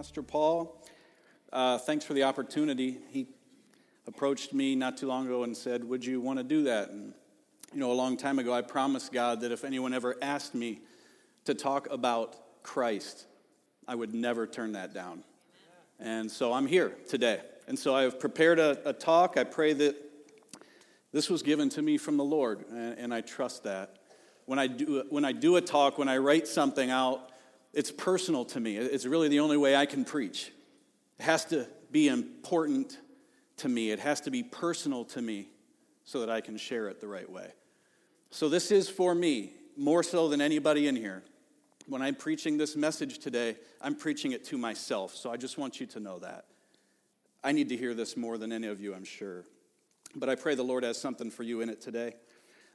Pastor Paul. Uh, thanks for the opportunity. He approached me not too long ago and said, Would you want to do that? And, you know, a long time ago, I promised God that if anyone ever asked me to talk about Christ, I would never turn that down. And so I'm here today. And so I've prepared a, a talk. I pray that this was given to me from the Lord, and, and I trust that. When I, do, when I do a talk, when I write something out, it's personal to me. It's really the only way I can preach. It has to be important to me, it has to be personal to me so that I can share it the right way. So, this is for me, more so than anybody in here. When I'm preaching this message today, I'm preaching it to myself. So, I just want you to know that. I need to hear this more than any of you, I'm sure. But I pray the Lord has something for you in it today.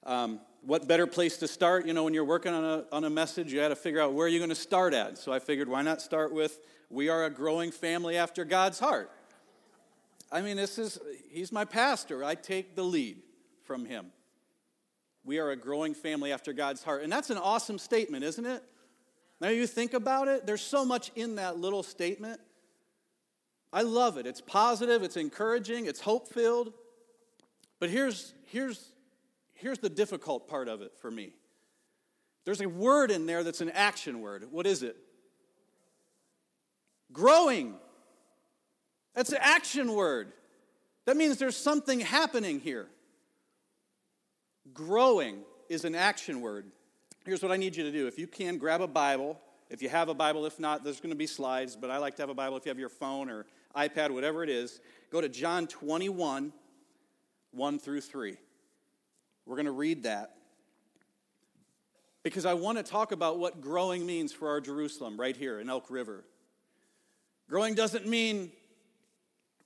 Um, what better place to start? You know, when you're working on a, on a message, you got to figure out where you're going to start at. So I figured, why not start with, we are a growing family after God's heart. I mean, this is, he's my pastor. I take the lead from him. We are a growing family after God's heart. And that's an awesome statement, isn't it? Now you think about it, there's so much in that little statement. I love it. It's positive, it's encouraging, it's hope filled. But here's, here's here's the difficult part of it for me there's a word in there that's an action word. What is it? Growing. That's an action word. That means there's something happening here. Growing is an action word. Here's what I need you to do. If you can, grab a Bible. If you have a Bible, if not, there's going to be slides, but I like to have a Bible if you have your phone or iPad, whatever it is. Go to John 21, 1 through 3. We're going to read that because I want to talk about what growing means for our Jerusalem right here in Elk River. Growing doesn't mean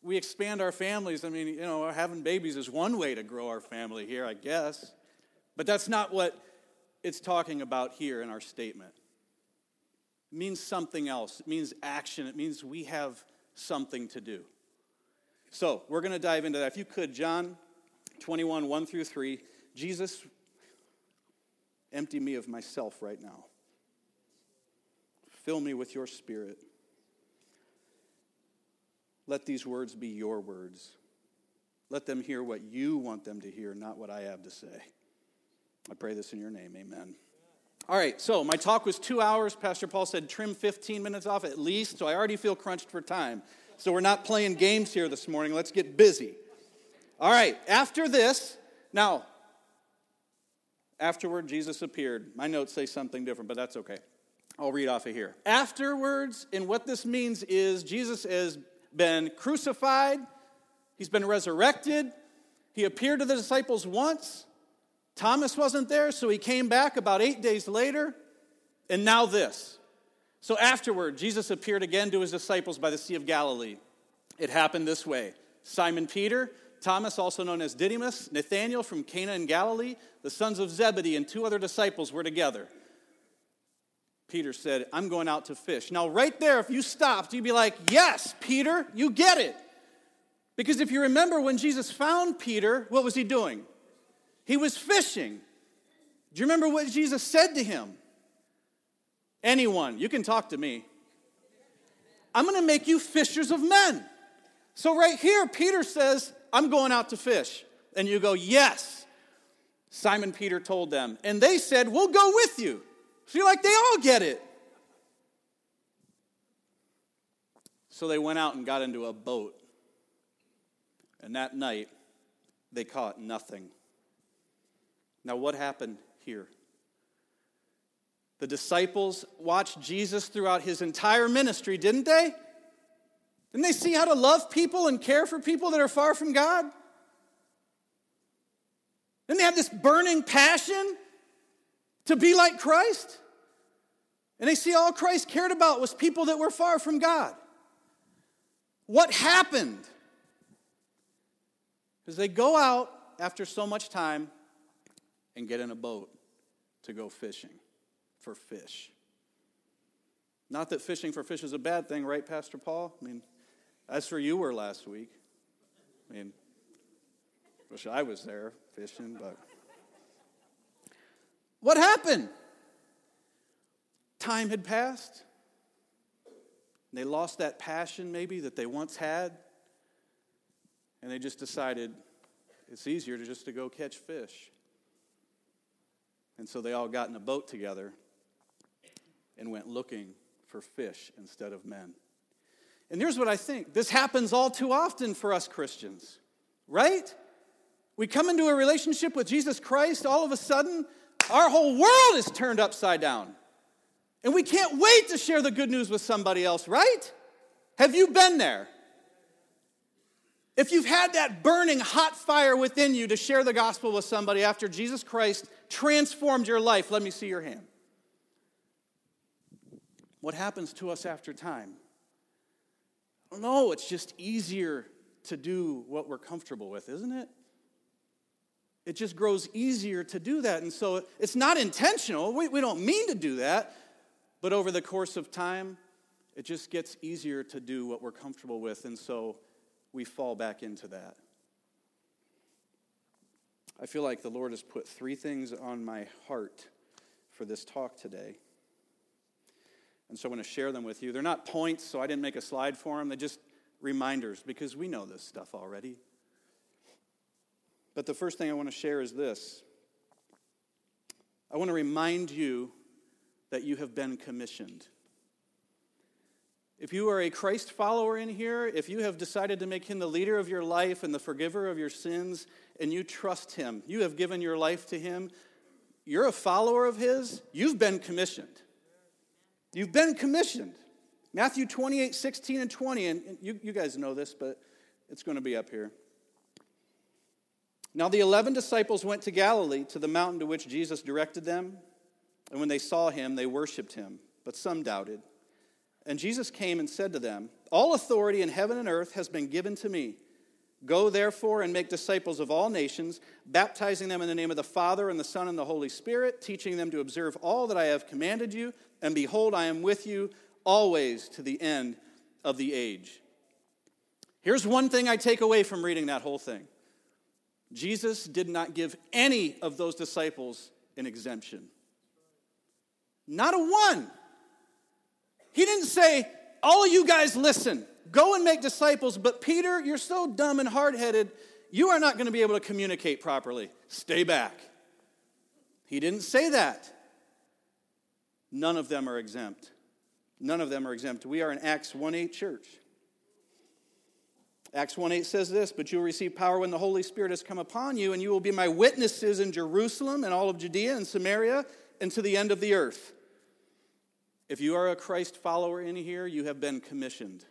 we expand our families. I mean, you know, having babies is one way to grow our family here, I guess. But that's not what it's talking about here in our statement. It means something else. It means action. It means we have something to do. So we're going to dive into that. If you could, John 21, 1 through 3. Jesus, empty me of myself right now. Fill me with your spirit. Let these words be your words. Let them hear what you want them to hear, not what I have to say. I pray this in your name. Amen. All right, so my talk was two hours. Pastor Paul said trim 15 minutes off at least, so I already feel crunched for time. So we're not playing games here this morning. Let's get busy. All right, after this, now Afterward, Jesus appeared. My notes say something different, but that's okay. I'll read off of here. Afterwards, and what this means is Jesus has been crucified, he's been resurrected, he appeared to the disciples once. Thomas wasn't there, so he came back about eight days later, and now this. So afterward, Jesus appeared again to his disciples by the Sea of Galilee. It happened this way Simon Peter, Thomas, also known as Didymus, Nathanael from Cana in Galilee, the sons of Zebedee, and two other disciples were together. Peter said, I'm going out to fish. Now, right there, if you stopped, you'd be like, Yes, Peter, you get it. Because if you remember when Jesus found Peter, what was he doing? He was fishing. Do you remember what Jesus said to him? Anyone, you can talk to me. I'm going to make you fishers of men. So, right here, Peter says, I'm going out to fish. And you go, Yes. Simon Peter told them. And they said, We'll go with you. So you're like, they all get it. So they went out and got into a boat. And that night, they caught nothing. Now, what happened here? The disciples watched Jesus throughout his entire ministry, didn't they? Didn't they see how to love people and care for people that are far from God? Didn't they have this burning passion to be like Christ? And they see all Christ cared about was people that were far from God. What happened? Because they go out after so much time and get in a boat to go fishing for fish. Not that fishing for fish is a bad thing, right, Pastor Paul? I mean, that's where you were last week. I mean, wish I was there fishing, but. What happened? Time had passed. They lost that passion, maybe, that they once had. And they just decided it's easier to just to go catch fish. And so they all got in a boat together and went looking for fish instead of men. And here's what I think this happens all too often for us Christians, right? We come into a relationship with Jesus Christ, all of a sudden, our whole world is turned upside down. And we can't wait to share the good news with somebody else, right? Have you been there? If you've had that burning hot fire within you to share the gospel with somebody after Jesus Christ transformed your life, let me see your hand. What happens to us after time? No, it's just easier to do what we're comfortable with, isn't it? It just grows easier to do that. And so it's not intentional. We, we don't mean to do that. But over the course of time, it just gets easier to do what we're comfortable with. And so we fall back into that. I feel like the Lord has put three things on my heart for this talk today. And so I want to share them with you. They're not points, so I didn't make a slide for them. They're just reminders because we know this stuff already. But the first thing I want to share is this I want to remind you that you have been commissioned. If you are a Christ follower in here, if you have decided to make him the leader of your life and the forgiver of your sins, and you trust him, you have given your life to him, you're a follower of his, you've been commissioned. You've been commissioned. Matthew 28, 16, and 20, and you, you guys know this, but it's going to be up here. Now the eleven disciples went to Galilee, to the mountain to which Jesus directed them. And when they saw him, they worshiped him, but some doubted. And Jesus came and said to them, All authority in heaven and earth has been given to me. Go therefore and make disciples of all nations, baptizing them in the name of the Father and the Son and the Holy Spirit, teaching them to observe all that I have commanded you. And behold, I am with you always to the end of the age. Here's one thing I take away from reading that whole thing Jesus did not give any of those disciples an exemption. Not a one. He didn't say, All you guys listen, go and make disciples, but Peter, you're so dumb and hard headed, you are not going to be able to communicate properly. Stay back. He didn't say that. None of them are exempt. None of them are exempt. We are an Acts 1 8 church. Acts 1 8 says this, but you will receive power when the Holy Spirit has come upon you, and you will be my witnesses in Jerusalem and all of Judea and Samaria and to the end of the earth. If you are a Christ follower in here, you have been commissioned.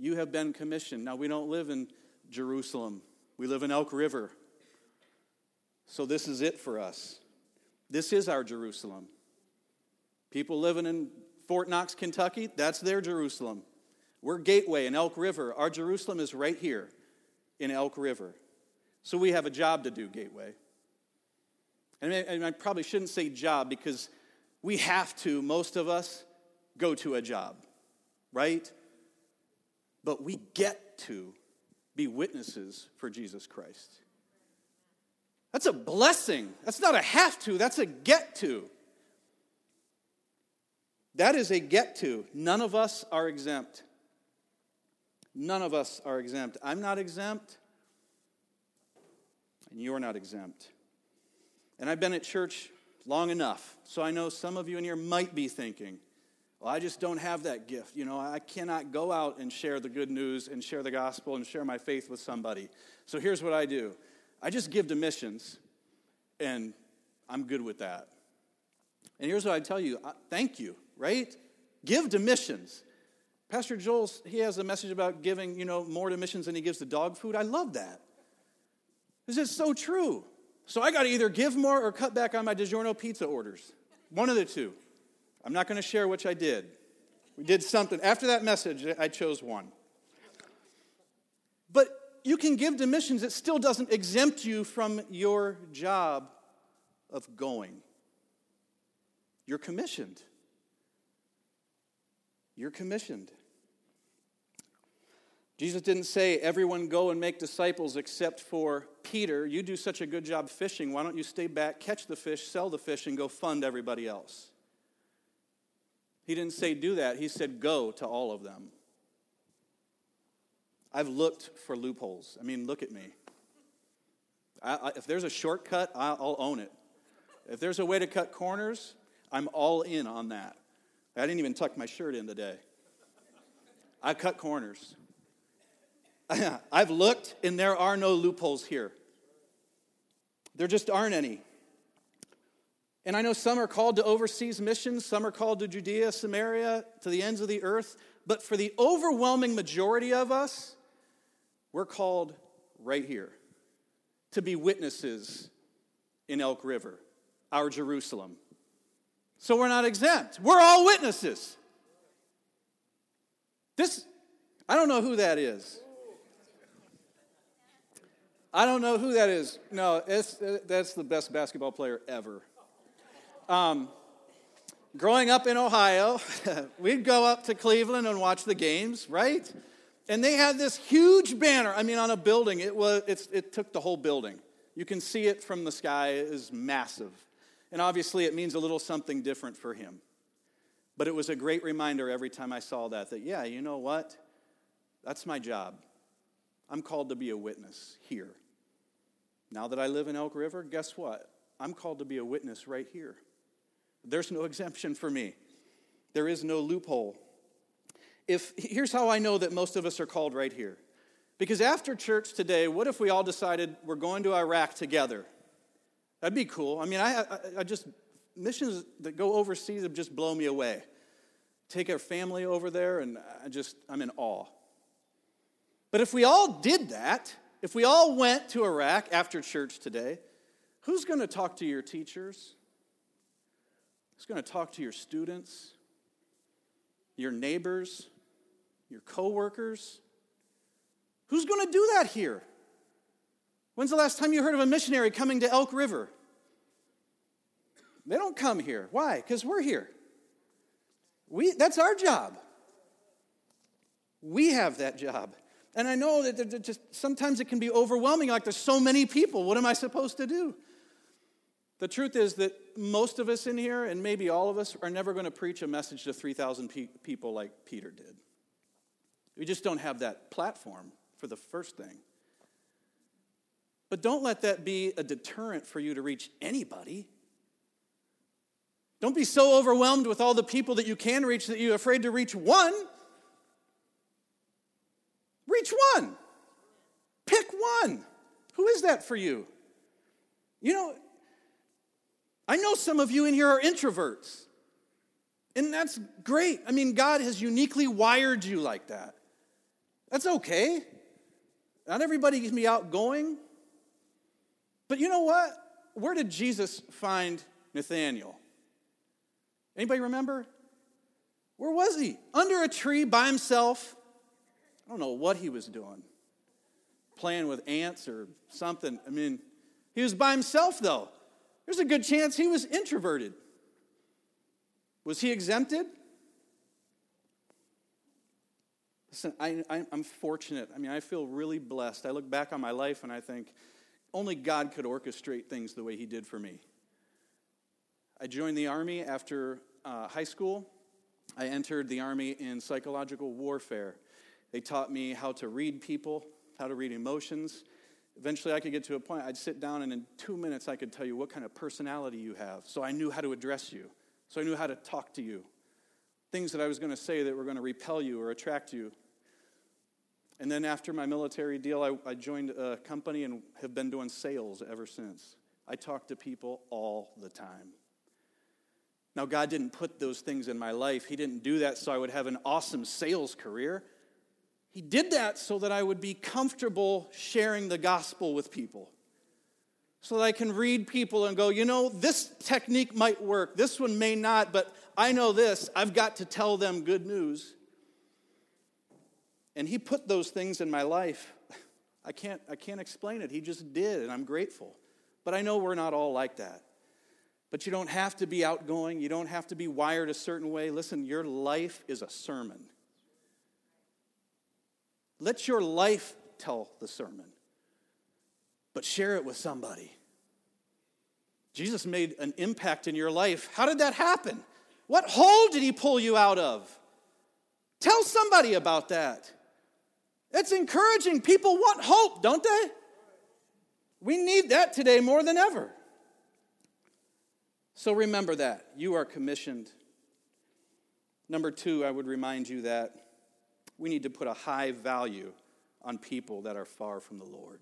You have been commissioned. Now, we don't live in Jerusalem, we live in Elk River. So, this is it for us. This is our Jerusalem. People living in Fort Knox, Kentucky, that's their Jerusalem. We're Gateway in Elk River. Our Jerusalem is right here in Elk River. So we have a job to do, Gateway. And I probably shouldn't say job because we have to, most of us, go to a job, right? But we get to be witnesses for Jesus Christ. That's a blessing. That's not a have to, that's a get to. That is a get to. None of us are exempt. None of us are exempt. I'm not exempt, and you're not exempt. And I've been at church long enough, so I know some of you in here might be thinking, well, I just don't have that gift. You know, I cannot go out and share the good news and share the gospel and share my faith with somebody. So here's what I do I just give to missions, and I'm good with that. And here's what I tell you thank you, right? Give to missions. Pastor Joel, he has a message about giving, you know, more to missions than he gives to dog food. I love that. This is so true. So I got to either give more or cut back on my DiGiorno pizza orders. One of the two. I'm not going to share which I did. We did something. After that message, I chose one. But you can give to missions, it still doesn't exempt you from your job of going. You're commissioned. You're commissioned. Jesus didn't say, everyone go and make disciples except for Peter. You do such a good job fishing. Why don't you stay back, catch the fish, sell the fish, and go fund everybody else? He didn't say do that, he said go to all of them. I've looked for loopholes. I mean, look at me. I, I, if there's a shortcut, I'll, I'll own it. If there's a way to cut corners, I'm all in on that. I didn't even tuck my shirt in today. I cut corners. I've looked, and there are no loopholes here. There just aren't any. And I know some are called to overseas missions, some are called to Judea, Samaria, to the ends of the earth. But for the overwhelming majority of us, we're called right here to be witnesses in Elk River, our Jerusalem. So we're not exempt. We're all witnesses. This, I don't know who that is. I don't know who that is. No, that's the best basketball player ever. Um, growing up in Ohio, we'd go up to Cleveland and watch the games, right? And they had this huge banner. I mean, on a building, it, was, it took the whole building. You can see it from the sky, it is massive. And obviously, it means a little something different for him. But it was a great reminder every time I saw that, that, yeah, you know what? That's my job. I'm called to be a witness here. Now that I live in Elk River, guess what? I'm called to be a witness right here. There's no exemption for me. There is no loophole. If here's how I know that most of us are called right here. Because after church today, what if we all decided we're going to Iraq together? That'd be cool. I mean, I, I, I just missions that go overseas have just blow me away. Take our family over there, and I just I'm in awe. But if we all did that, if we all went to Iraq after church today, who's going to talk to your teachers? Who's going to talk to your students, your neighbors, your coworkers? Who's going to do that here? When's the last time you heard of a missionary coming to Elk River? They don't come here. Why? Because we're here. We, that's our job. We have that job. And I know that just sometimes it can be overwhelming, like there's so many people. What am I supposed to do? The truth is that most of us in here, and maybe all of us, are never going to preach a message to 3,000 pe- people like Peter did. We just don't have that platform for the first thing. But don't let that be a deterrent for you to reach anybody. Don't be so overwhelmed with all the people that you can reach that you're afraid to reach one. Reach one. Pick one. Who is that for you? You know, I know some of you in here are introverts. And that's great. I mean, God has uniquely wired you like that. That's okay. Not everybody can be outgoing. But you know what? Where did Jesus find Nathaniel? Anybody remember? Where was he? Under a tree by himself. I don't know what he was doing. Playing with ants or something. I mean, he was by himself though. There's a good chance he was introverted. Was he exempted? Listen, I, am fortunate. I mean, I feel really blessed. I look back on my life and I think, only God could orchestrate things the way He did for me. I joined the Army after uh, high school. I entered the Army in psychological warfare. They taught me how to read people, how to read emotions. Eventually, I could get to a point, I'd sit down, and in two minutes, I could tell you what kind of personality you have. So I knew how to address you, so I knew how to talk to you. Things that I was going to say that were going to repel you or attract you. And then after my military deal, I, I, joined a company and have been doing sales ever since. I talk to people all the time. Now, God didn't put those things in my life. He didn't do that so I would have an awesome sales career. He did that so that I would be comfortable sharing the gospel with people. So that I can read people and go, you know, this technique might work, this one may not, but I know this. I've got to tell them good news. And he put those things in my life. I can't, I can't explain it. He just did, and I'm grateful. But I know we're not all like that. But you don't have to be outgoing. You don't have to be wired a certain way. Listen, your life is a sermon. Let your life tell the sermon, but share it with somebody. Jesus made an impact in your life. How did that happen? What hole did he pull you out of? Tell somebody about that. It's encouraging. People want hope, don't they? We need that today more than ever. So remember that. You are commissioned. Number two, I would remind you that we need to put a high value on people that are far from the Lord.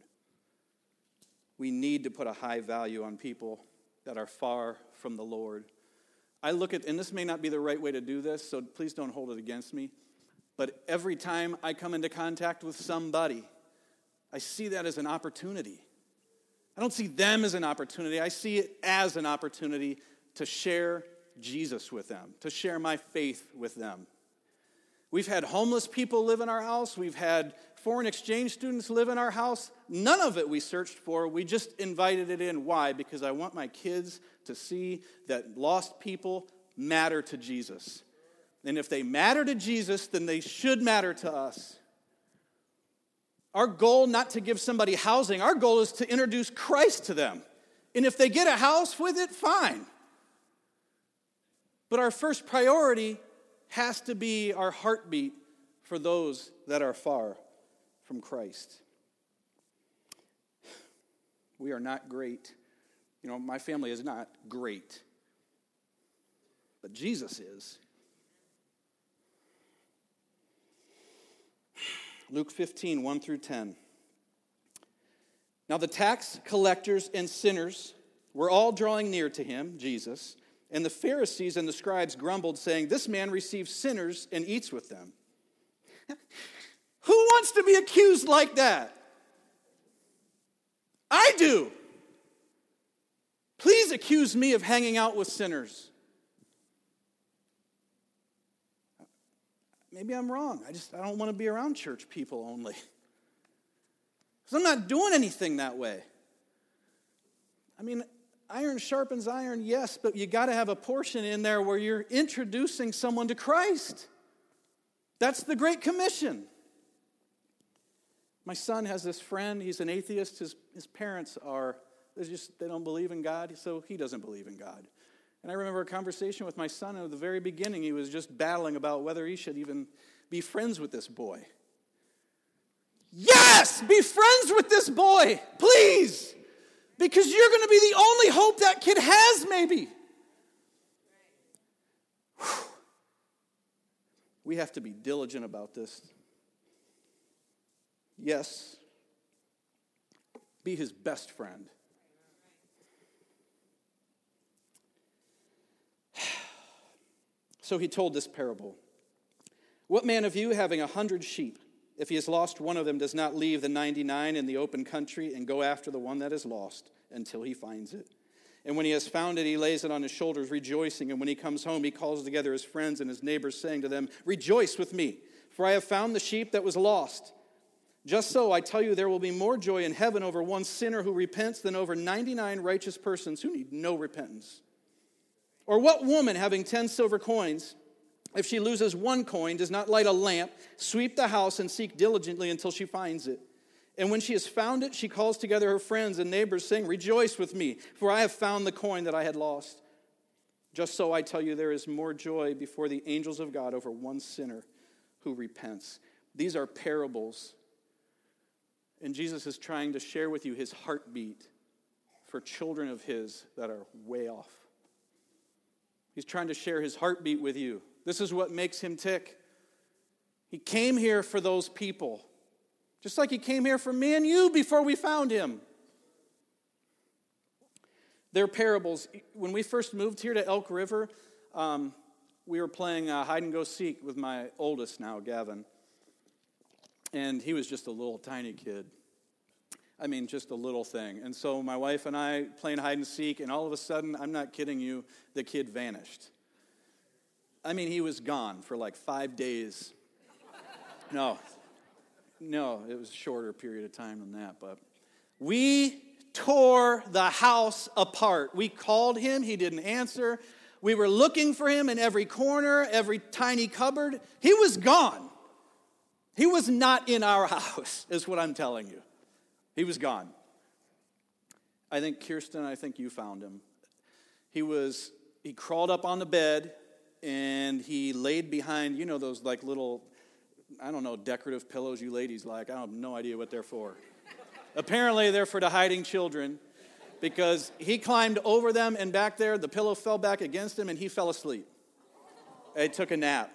We need to put a high value on people that are far from the Lord. I look at, and this may not be the right way to do this, so please don't hold it against me, but every time I come into contact with somebody, I see that as an opportunity. I don't see them as an opportunity, I see it as an opportunity to share Jesus with them, to share my faith with them. We've had homeless people live in our house. We've had foreign exchange students live in our house. None of it we searched for. We just invited it in. Why? Because I want my kids to see that lost people matter to Jesus. And if they matter to Jesus, then they should matter to us. Our goal not to give somebody housing, our goal is to introduce Christ to them. And if they get a house with it, fine. But our first priority has to be our heartbeat for those that are far from Christ. We are not great. You know, my family is not great, but Jesus is. Luke 15, 1 through 10. Now the tax collectors and sinners were all drawing near to him, Jesus. And the Pharisees and the scribes grumbled, saying, This man receives sinners and eats with them. Who wants to be accused like that? I do. Please accuse me of hanging out with sinners. Maybe I'm wrong. I just I don't want to be around church people only. Because I'm not doing anything that way. I mean, Iron sharpens iron, yes, but you got to have a portion in there where you're introducing someone to Christ. That's the Great Commission. My son has this friend, he's an atheist. His, his parents are, they just, they don't believe in God, so he doesn't believe in God. And I remember a conversation with my son at the very beginning. He was just battling about whether he should even be friends with this boy. Yes, be friends with this boy, please because you're going to be the only hope that kid has, maybe. Whew. We have to be diligent about this. Yes, be his best friend. So he told this parable What man of you, having a hundred sheep, if he has lost one of them, does not leave the 99 in the open country and go after the one that is lost until he finds it. And when he has found it, he lays it on his shoulders, rejoicing. And when he comes home, he calls together his friends and his neighbors, saying to them, Rejoice with me, for I have found the sheep that was lost. Just so, I tell you, there will be more joy in heaven over one sinner who repents than over 99 righteous persons who need no repentance. Or what woman, having 10 silver coins, if she loses one coin, does not light a lamp, sweep the house, and seek diligently until she finds it? And when she has found it, she calls together her friends and neighbors, saying, Rejoice with me, for I have found the coin that I had lost. Just so I tell you, there is more joy before the angels of God over one sinner who repents. These are parables. And Jesus is trying to share with you his heartbeat for children of his that are way off. He's trying to share his heartbeat with you. This is what makes him tick. He came here for those people, just like he came here for me and you before we found him. Their parables. When we first moved here to Elk River, um, we were playing uh, hide and go seek with my oldest now, Gavin. And he was just a little tiny kid. I mean, just a little thing. And so my wife and I playing hide and seek, and all of a sudden, I'm not kidding you, the kid vanished. I mean, he was gone for like five days. No, no, it was a shorter period of time than that. But we tore the house apart. We called him, he didn't answer. We were looking for him in every corner, every tiny cupboard. He was gone. He was not in our house, is what I'm telling you. He was gone. I think Kirsten, I think you found him. He was, he crawled up on the bed and he laid behind, you know, those like little, I don't know, decorative pillows you ladies like. I have no idea what they're for. Apparently, they're for the hiding children because he climbed over them and back there, the pillow fell back against him and he fell asleep. He took a nap.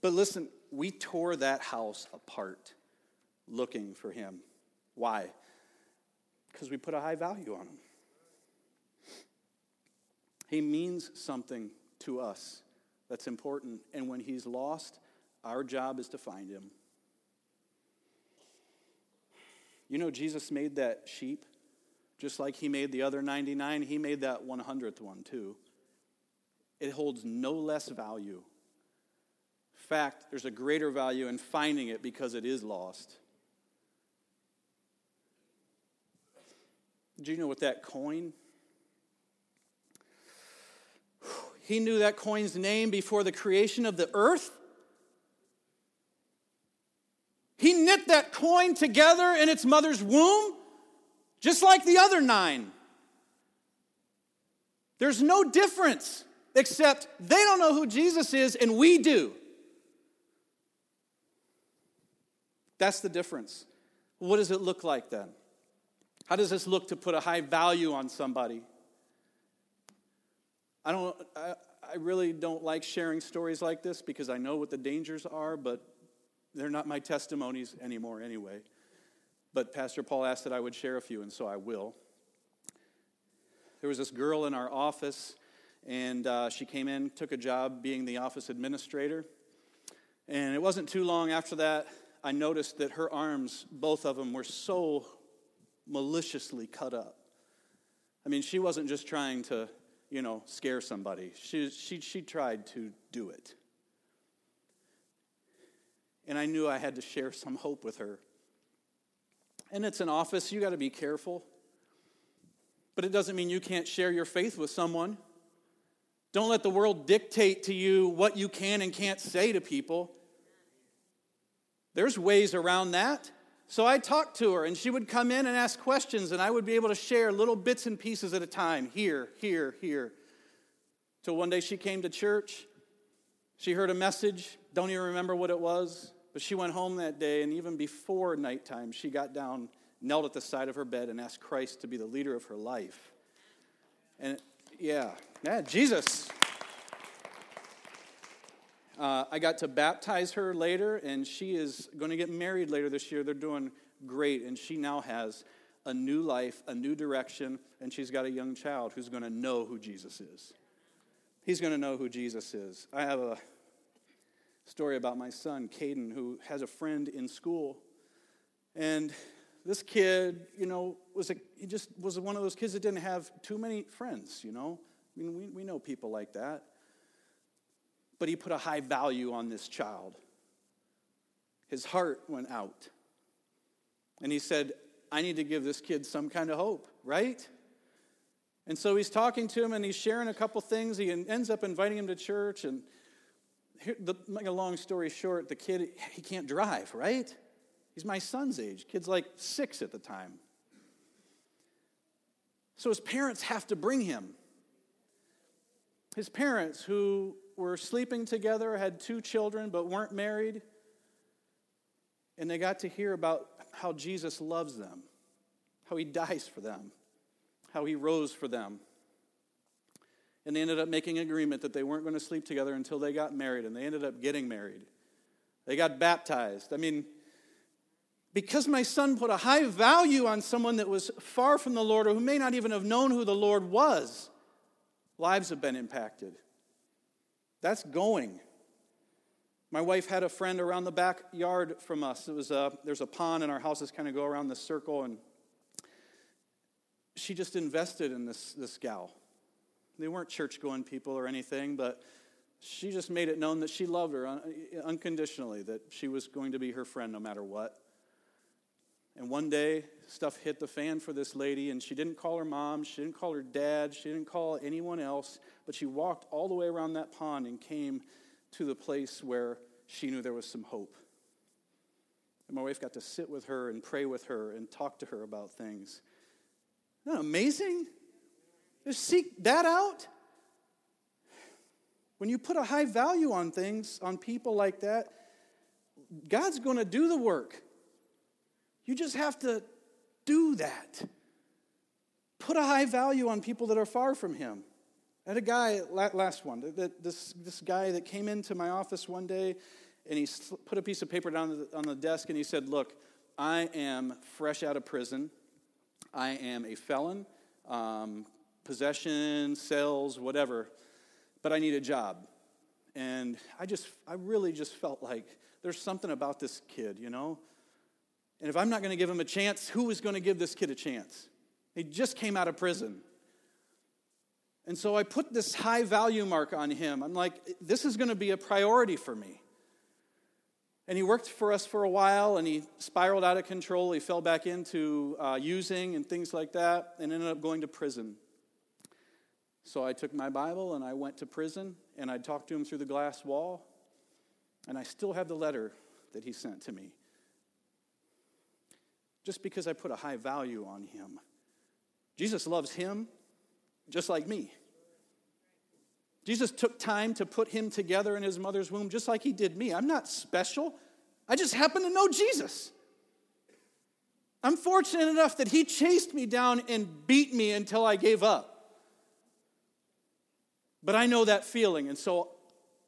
But listen, we tore that house apart looking for him. Why? Because we put a high value on him. He means something to us that's important. And when he's lost, our job is to find him. You know, Jesus made that sheep just like he made the other 99, he made that 100th one too. It holds no less value. In fact, there's a greater value in finding it because it is lost. Do you know what that coin? He knew that coin's name before the creation of the earth. He knit that coin together in its mother's womb, just like the other nine. There's no difference, except they don't know who Jesus is and we do. That's the difference. What does it look like then? How does this look to put a high value on somebody? I don't I, I really don't like sharing stories like this because I know what the dangers are, but they're not my testimonies anymore, anyway. But Pastor Paul asked that I would share a few, and so I will. There was this girl in our office, and uh, she came in, took a job being the office administrator. And it wasn't too long after that, I noticed that her arms, both of them, were so maliciously cut up. I mean, she wasn't just trying to, you know, scare somebody, she, she, she tried to do it and I knew I had to share some hope with her. And it's an office, you got to be careful. But it doesn't mean you can't share your faith with someone. Don't let the world dictate to you what you can and can't say to people. There's ways around that. So I talked to her, and she would come in and ask questions, and I would be able to share little bits and pieces at a time here, here, here. Till one day she came to church. She heard a message, don't even remember what it was, but she went home that day, and even before nighttime, she got down, knelt at the side of her bed, and asked Christ to be the leader of her life. And yeah, yeah, Jesus. Uh, I got to baptize her later, and she is going to get married later this year. They're doing great, and she now has a new life, a new direction, and she's got a young child who's going to know who Jesus is. He's going to know who Jesus is. I have a story about my son, Caden, who has a friend in school. And this kid, you know, was a, he just was one of those kids that didn't have too many friends, you know. I mean, we, we know people like that. But he put a high value on this child. His heart went out. And he said, I need to give this kid some kind of hope, right? And so he's talking to him and he's sharing a couple things. He ends up inviting him to church. And here, the, make a long story short, the kid, he can't drive, right? He's my son's age. Kid's like six at the time. So his parents have to bring him. His parents, who were sleeping together, had two children but weren't married, and they got to hear about how Jesus loves them, how he dies for them, how he rose for them. And they ended up making an agreement that they weren't going to sleep together until they got married, and they ended up getting married. They got baptized. I mean, because my son put a high value on someone that was far from the Lord or who may not even have known who the Lord was, lives have been impacted. That's going. My wife had a friend around the backyard from us. It was a, there's a pond, and our houses kind of go around this circle, and she just invested in this, this gal. They weren't church going people or anything, but she just made it known that she loved her uh, unconditionally, that she was going to be her friend no matter what. And one day, stuff hit the fan for this lady, and she didn't call her mom, she didn't call her dad, she didn't call anyone else, but she walked all the way around that pond and came to the place where she knew there was some hope. And my wife got to sit with her and pray with her and talk to her about things. Isn't that amazing? Just seek that out. When you put a high value on things, on people like that, God's going to do the work. You just have to do that. Put a high value on people that are far from Him. I had a guy, last one, this, this guy that came into my office one day and he put a piece of paper down on the desk and he said, Look, I am fresh out of prison. I am a felon, um, possession, sales, whatever, but I need a job. And I just, I really just felt like there's something about this kid, you know? And if I'm not going to give him a chance, who is going to give this kid a chance? He just came out of prison. And so I put this high value mark on him. I'm like, this is going to be a priority for me. And he worked for us for a while and he spiraled out of control. He fell back into uh, using and things like that and ended up going to prison. So I took my Bible and I went to prison and I talked to him through the glass wall. And I still have the letter that he sent to me. Just because I put a high value on him. Jesus loves him just like me. Jesus took time to put him together in his mother's womb just like he did me. I'm not special. I just happen to know Jesus. I'm fortunate enough that he chased me down and beat me until I gave up. But I know that feeling, and so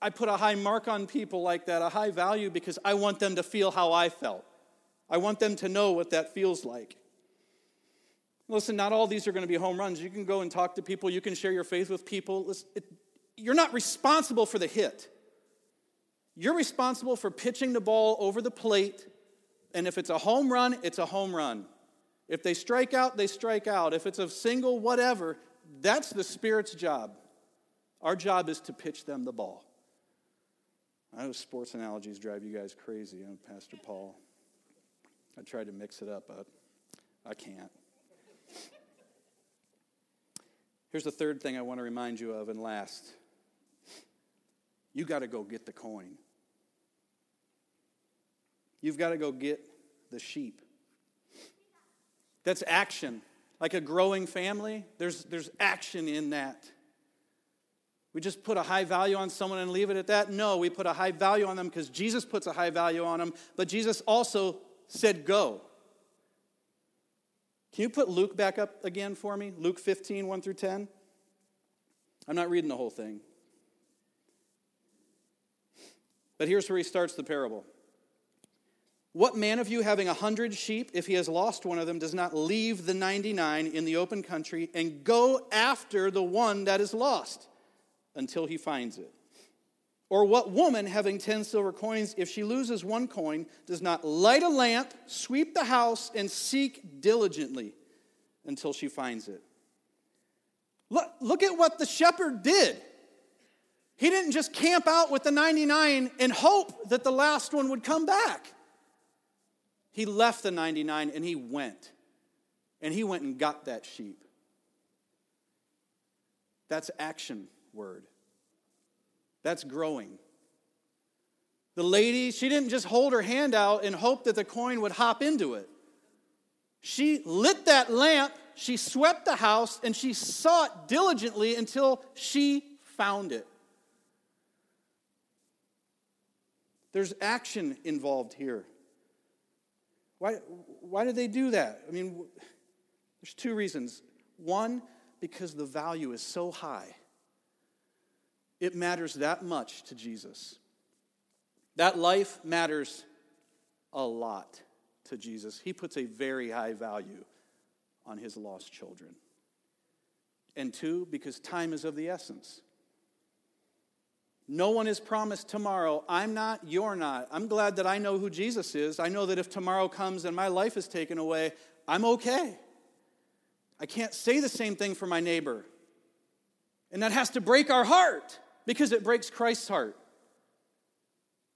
I put a high mark on people like that, a high value, because I want them to feel how I felt. I want them to know what that feels like. Listen, not all these are going to be home runs. You can go and talk to people, you can share your faith with people. Listen, it, you're not responsible for the hit. You're responsible for pitching the ball over the plate, and if it's a home run, it's a home run. If they strike out, they strike out. If it's a single, whatever, that's the Spirit's job. Our job is to pitch them the ball. I know sports analogies drive you guys crazy, Pastor Paul. I tried to mix it up, but I can't. Here's the third thing I want to remind you of, and last you got to go get the coin. You've got to go get the sheep. That's action. Like a growing family, there's, there's action in that. We just put a high value on someone and leave it at that? No, we put a high value on them because Jesus puts a high value on them, but Jesus also said, Go. Can you put Luke back up again for me? Luke 15, 1 through 10. I'm not reading the whole thing. But here's where he starts the parable. What man of you having a hundred sheep, if he has lost one of them, does not leave the 99 in the open country and go after the one that is lost until he finds it? Or what woman having 10 silver coins, if she loses one coin, does not light a lamp, sweep the house, and seek diligently until she finds it? Look, look at what the shepherd did. He didn't just camp out with the 99 and hope that the last one would come back. He left the 99 and he went. And he went and got that sheep. That's action word. That's growing. The lady, she didn't just hold her hand out and hope that the coin would hop into it. She lit that lamp, she swept the house, and she sought diligently until she found it. There's action involved here. Why, why did they do that? I mean, there's two reasons. One, because the value is so high, it matters that much to Jesus. That life matters a lot to Jesus. He puts a very high value on his lost children. And two, because time is of the essence. No one is promised tomorrow. I'm not, you're not. I'm glad that I know who Jesus is. I know that if tomorrow comes and my life is taken away, I'm okay. I can't say the same thing for my neighbor. And that has to break our heart because it breaks Christ's heart.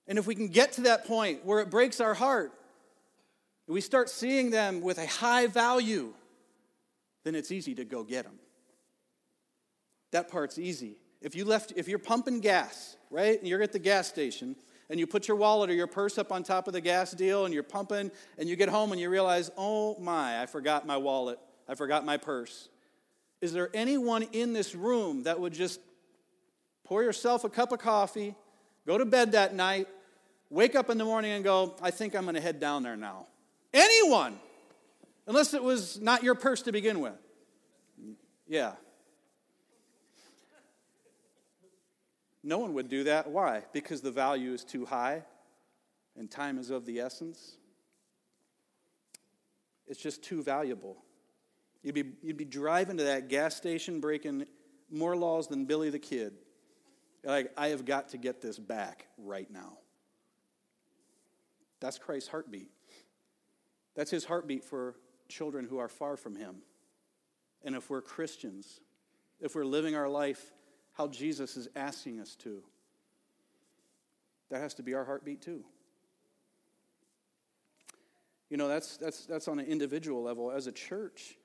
And if we can get to that point where it breaks our heart, we start seeing them with a high value, then it's easy to go get them. That part's easy. If you left, if you're pumping gas, right, and you're at the gas station, and you put your wallet or your purse up on top of the gas deal, and you're pumping, and you get home and you realize, oh my, I forgot my wallet, I forgot my purse. Is there anyone in this room that would just pour yourself a cup of coffee, go to bed that night, wake up in the morning and go, I think I'm going to head down there now. Anyone, unless it was not your purse to begin with. Yeah. No one would do that. Why? Because the value is too high and time is of the essence. It's just too valuable. You'd be, you'd be driving to that gas station breaking more laws than Billy the Kid. Like, I have got to get this back right now. That's Christ's heartbeat. That's his heartbeat for children who are far from him. And if we're Christians, if we're living our life how Jesus is asking us to, that has to be our heartbeat too. You know, that's, that's, that's on an individual level. As a church,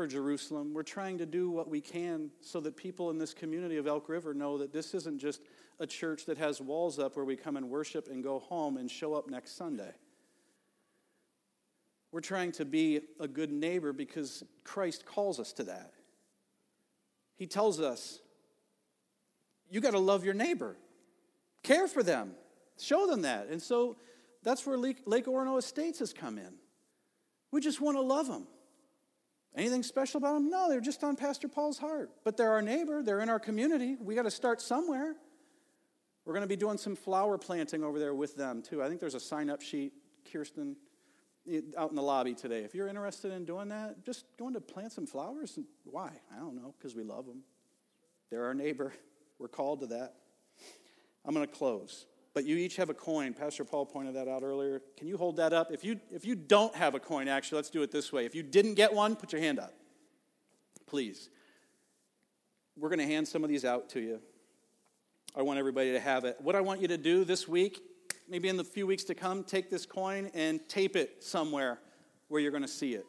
for Jerusalem, we're trying to do what we can so that people in this community of Elk River know that this isn't just a church that has walls up where we come and worship and go home and show up next Sunday. We're trying to be a good neighbor because Christ calls us to that. He tells us, you got to love your neighbor, care for them, show them that. And so that's where Lake, Orono Estates has come in. We just want to love them. Anything special about them? No, they're just on Pastor Paul's heart. But they're our neighbor, they're in our community. We got to start somewhere. We're going to be doing some flower planting over there with them, too. I think there's a sign up sheet, Kirsten, out in the lobby today. If you're interested in doing that, just going to plant some flowers. Why? I don't know, because we love them. They're our neighbor. We're called to that. I'm going to close. But you each have a coin. Pastor Paul pointed that out earlier. Can you hold that up? If you, if you don't have a coin, actually, let's do it this way. If you didn't get one, put your hand up. Please. We're going to hand some of these out to you. I want everybody to have it. What I want you to do this week, maybe in the few weeks to come, take this coin and tape it somewhere where you're going to see it.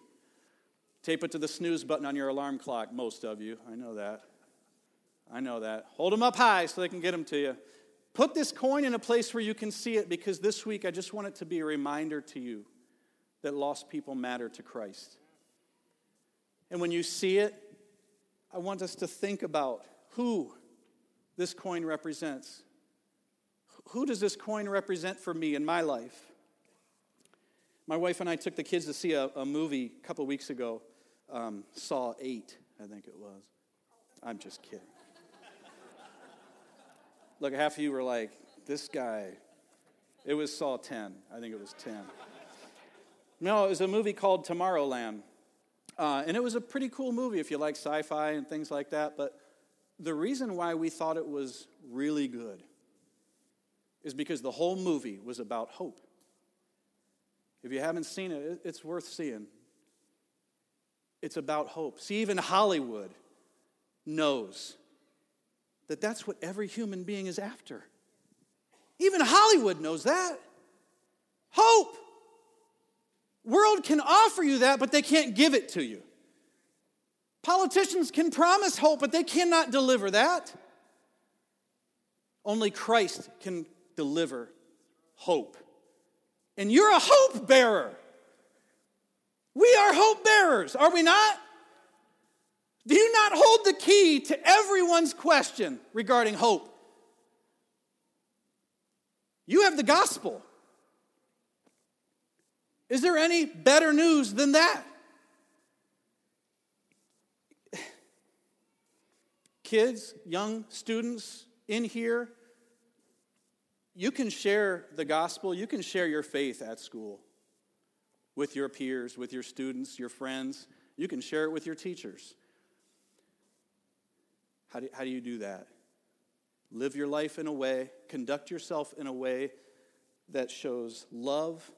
Tape it to the snooze button on your alarm clock, most of you. I know that. I know that. Hold them up high so they can get them to you. Put this coin in a place where you can see it because this week I just want it to be a reminder to you that lost people matter to Christ. And when you see it, I want us to think about who this coin represents. Who does this coin represent for me in my life? My wife and I took the kids to see a, a movie a couple weeks ago, um, Saw 8, I think it was. I'm just kidding. Look, half of you were like, this guy. It was Saw 10. I think it was 10. No, it was a movie called Tomorrowland. Uh, and it was a pretty cool movie if you like sci fi and things like that. But the reason why we thought it was really good is because the whole movie was about hope. If you haven't seen it, it's worth seeing. It's about hope. See, even Hollywood knows that that's what every human being is after. Even Hollywood knows that. Hope. World can offer you that, but they can't give it to you. Politicians can promise hope, but they cannot deliver that. Only Christ can deliver hope. And you're a hope bearer. We are hope bearers, are we not? Do you not hold the key to everyone's question regarding hope? You have the gospel. Is there any better news than that? Kids, young students in here, you can share the gospel, you can share your faith at school with your peers, with your students, your friends. You can share it with your teachers. How do, how do you do that? Live your life in a way, conduct yourself in a way that shows love,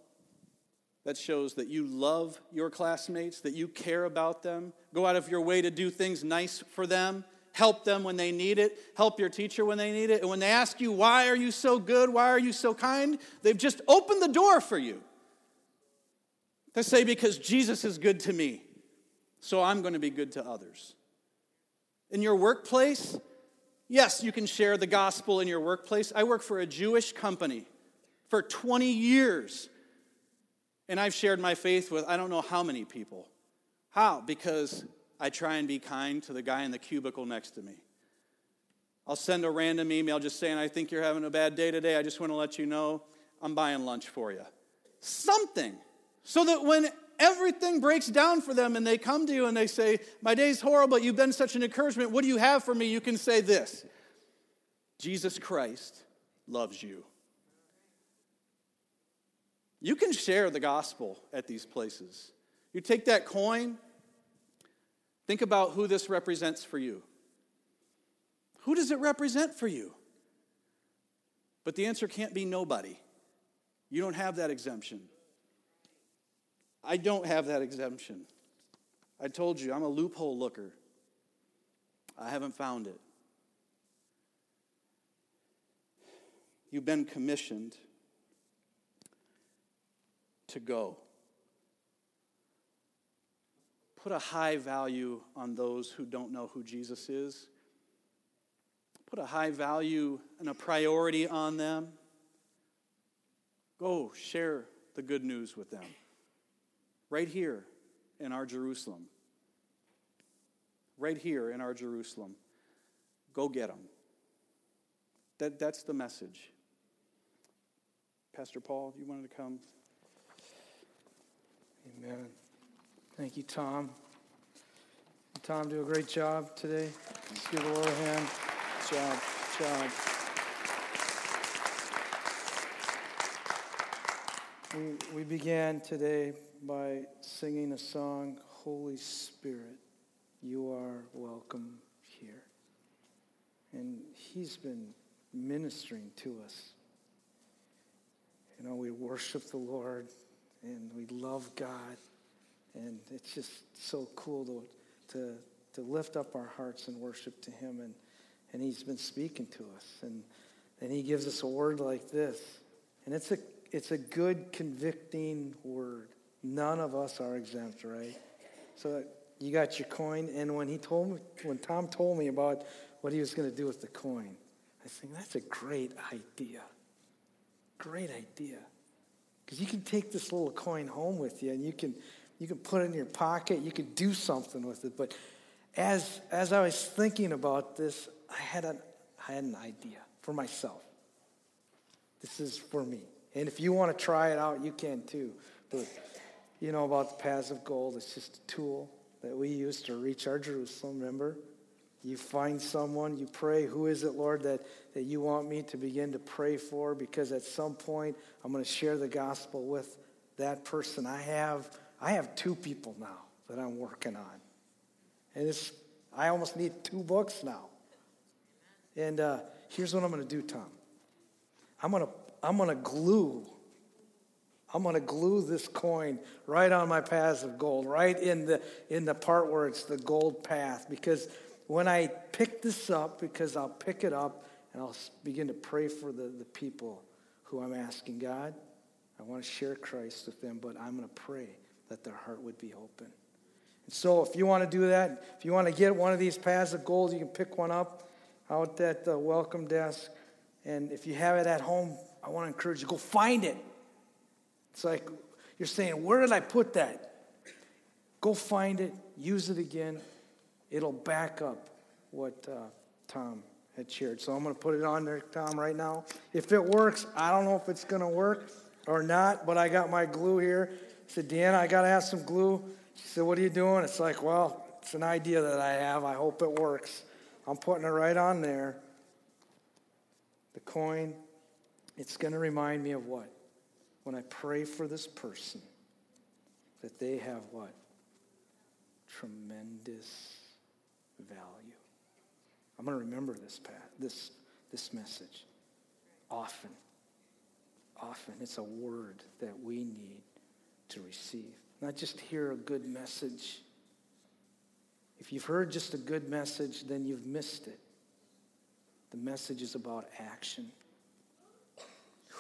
that shows that you love your classmates, that you care about them. Go out of your way to do things nice for them. Help them when they need it. Help your teacher when they need it. And when they ask you, why are you so good? Why are you so kind? They've just opened the door for you. To say, because Jesus is good to me, so I'm going to be good to others. In your workplace, yes, you can share the gospel in your workplace. I work for a Jewish company for 20 years, and I've shared my faith with I don't know how many people. How? Because I try and be kind to the guy in the cubicle next to me. I'll send a random email just saying, I think you're having a bad day today. I just want to let you know I'm buying lunch for you. Something. So that when everything breaks down for them and they come to you and they say, My day's horrible, you've been such an encouragement. What do you have for me? You can say this Jesus Christ loves you. You can share the gospel at these places. You take that coin, think about who this represents for you. Who does it represent for you? But the answer can't be nobody. You don't have that exemption. I don't have that exemption. I told you, I'm a loophole looker. I haven't found it. You've been commissioned to go. Put a high value on those who don't know who Jesus is. Put a high value and a priority on them. Go share the good news with them. Right here in our Jerusalem. Right here in our Jerusalem. Go get them. That, that's the message. Pastor Paul, you wanted to come? Amen. Thank you, Tom. Tom, do a great job today. Let's give a little hand. Job, job. We, we began today by singing a song, Holy Spirit, you are welcome here. And he's been ministering to us. You know, we worship the Lord and we love God. And it's just so cool to, to, to lift up our hearts and worship to Him. And, and He's been speaking to us. And, and He gives us a word like this. And it's a, it's a good, convicting word. None of us are exempt, right? So you got your coin. And when he told me, when Tom told me about what he was going to do with the coin, I think that's a great idea. Great idea. Because you can take this little coin home with you and you can, you can put it in your pocket, you can do something with it. But as, as I was thinking about this, I had, an, I had an idea for myself. This is for me. And if you want to try it out, you can too. But you know about the paths of gold, it's just a tool that we use to reach our Jerusalem, remember? You find someone, you pray, who is it, Lord, that, that you want me to begin to pray for? Because at some point I'm going to share the gospel with that person. I have I have two people now that I'm working on. And it's I almost need two books now. And uh, here's what I'm going to do, Tom. I'm going to I'm going to glue I'm going to glue this coin right on my paths of gold, right in the in the part where it's the gold path because when I pick this up, because I'll pick it up and I'll begin to pray for the, the people who I'm asking God, I want to share Christ with them, but I'm going to pray that their heart would be open. And so, if you want to do that, if you want to get one of these paths of gold, you can pick one up out at the welcome desk. And if you have it at home, I want to encourage you go find it. It's like you're saying, Where did I put that? Go find it, use it again, it'll back up what uh, Tom had shared. So I'm going to put it on there, Tom, right now. If it works, I don't know if it's going to work or not, but I got my glue here. I said, Deanna, I got to have some glue. She said, What are you doing? It's like, Well, it's an idea that I have. I hope it works. I'm putting it right on there. The coin, it's going to remind me of what? When I pray for this person, that they have what? Tremendous value. I'm going to remember this path, this, this message often. Often. It's a word that we need to receive. Not just hear a good message. If you've heard just a good message, then you've missed it. The message is about action.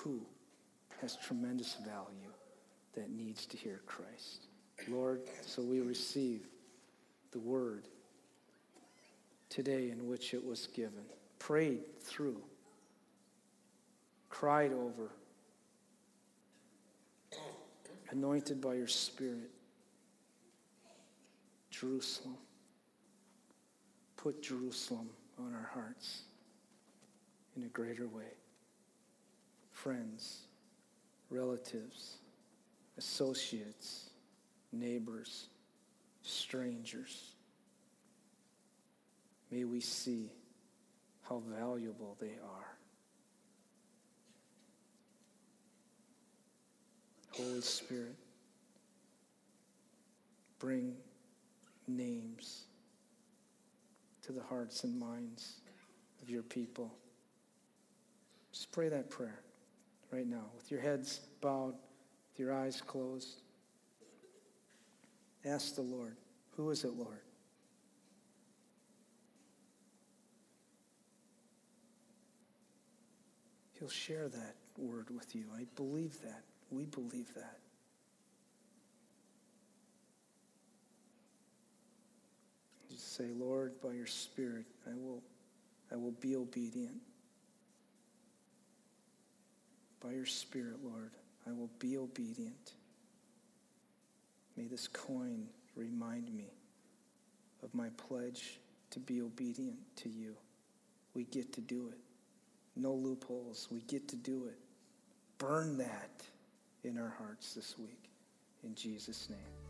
Who has tremendous value that needs to hear Christ? Lord, so we receive the word today in which it was given, prayed through, cried over, anointed by your Spirit. Jerusalem. Put Jerusalem on our hearts. in a greater way. Friends, relatives, associates, neighbors, strangers. May we see how valuable they are. Holy Spirit, bring names to the hearts and minds of your people. Just pray that prayer right now with your heads bowed, with your eyes closed. Ask the Lord, Who is it, Lord? He'll share that word with you. I believe that. We believe that. Just say, Lord, by your Spirit, I will, I will be obedient. By your Spirit, Lord, I will be obedient. May this coin remind me of my pledge to be obedient to you. We get to do it. No loopholes. We get to do it. Burn that in our hearts this week. In Jesus' name.